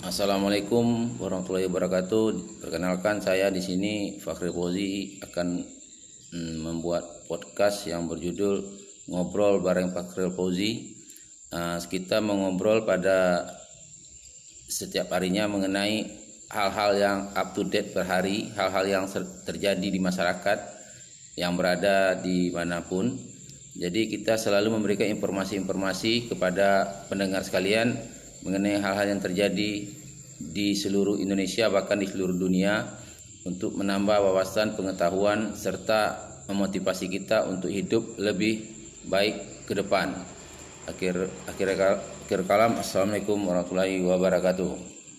Assalamualaikum warahmatullahi wabarakatuh. Perkenalkan saya di sini Fakri Fauzi akan mm, membuat podcast yang berjudul Ngobrol bareng Fakri Fauzi. Uh, kita mengobrol pada setiap harinya mengenai hal-hal yang up to date per hari, hal-hal yang terjadi di masyarakat yang berada di mana pun. Jadi kita selalu memberikan informasi-informasi kepada pendengar sekalian mengenai hal-hal yang terjadi di seluruh Indonesia bahkan di seluruh dunia untuk menambah wawasan pengetahuan serta memotivasi kita untuk hidup lebih baik ke depan. Akhir akhir akhir kalam Assalamualaikum warahmatullahi wabarakatuh.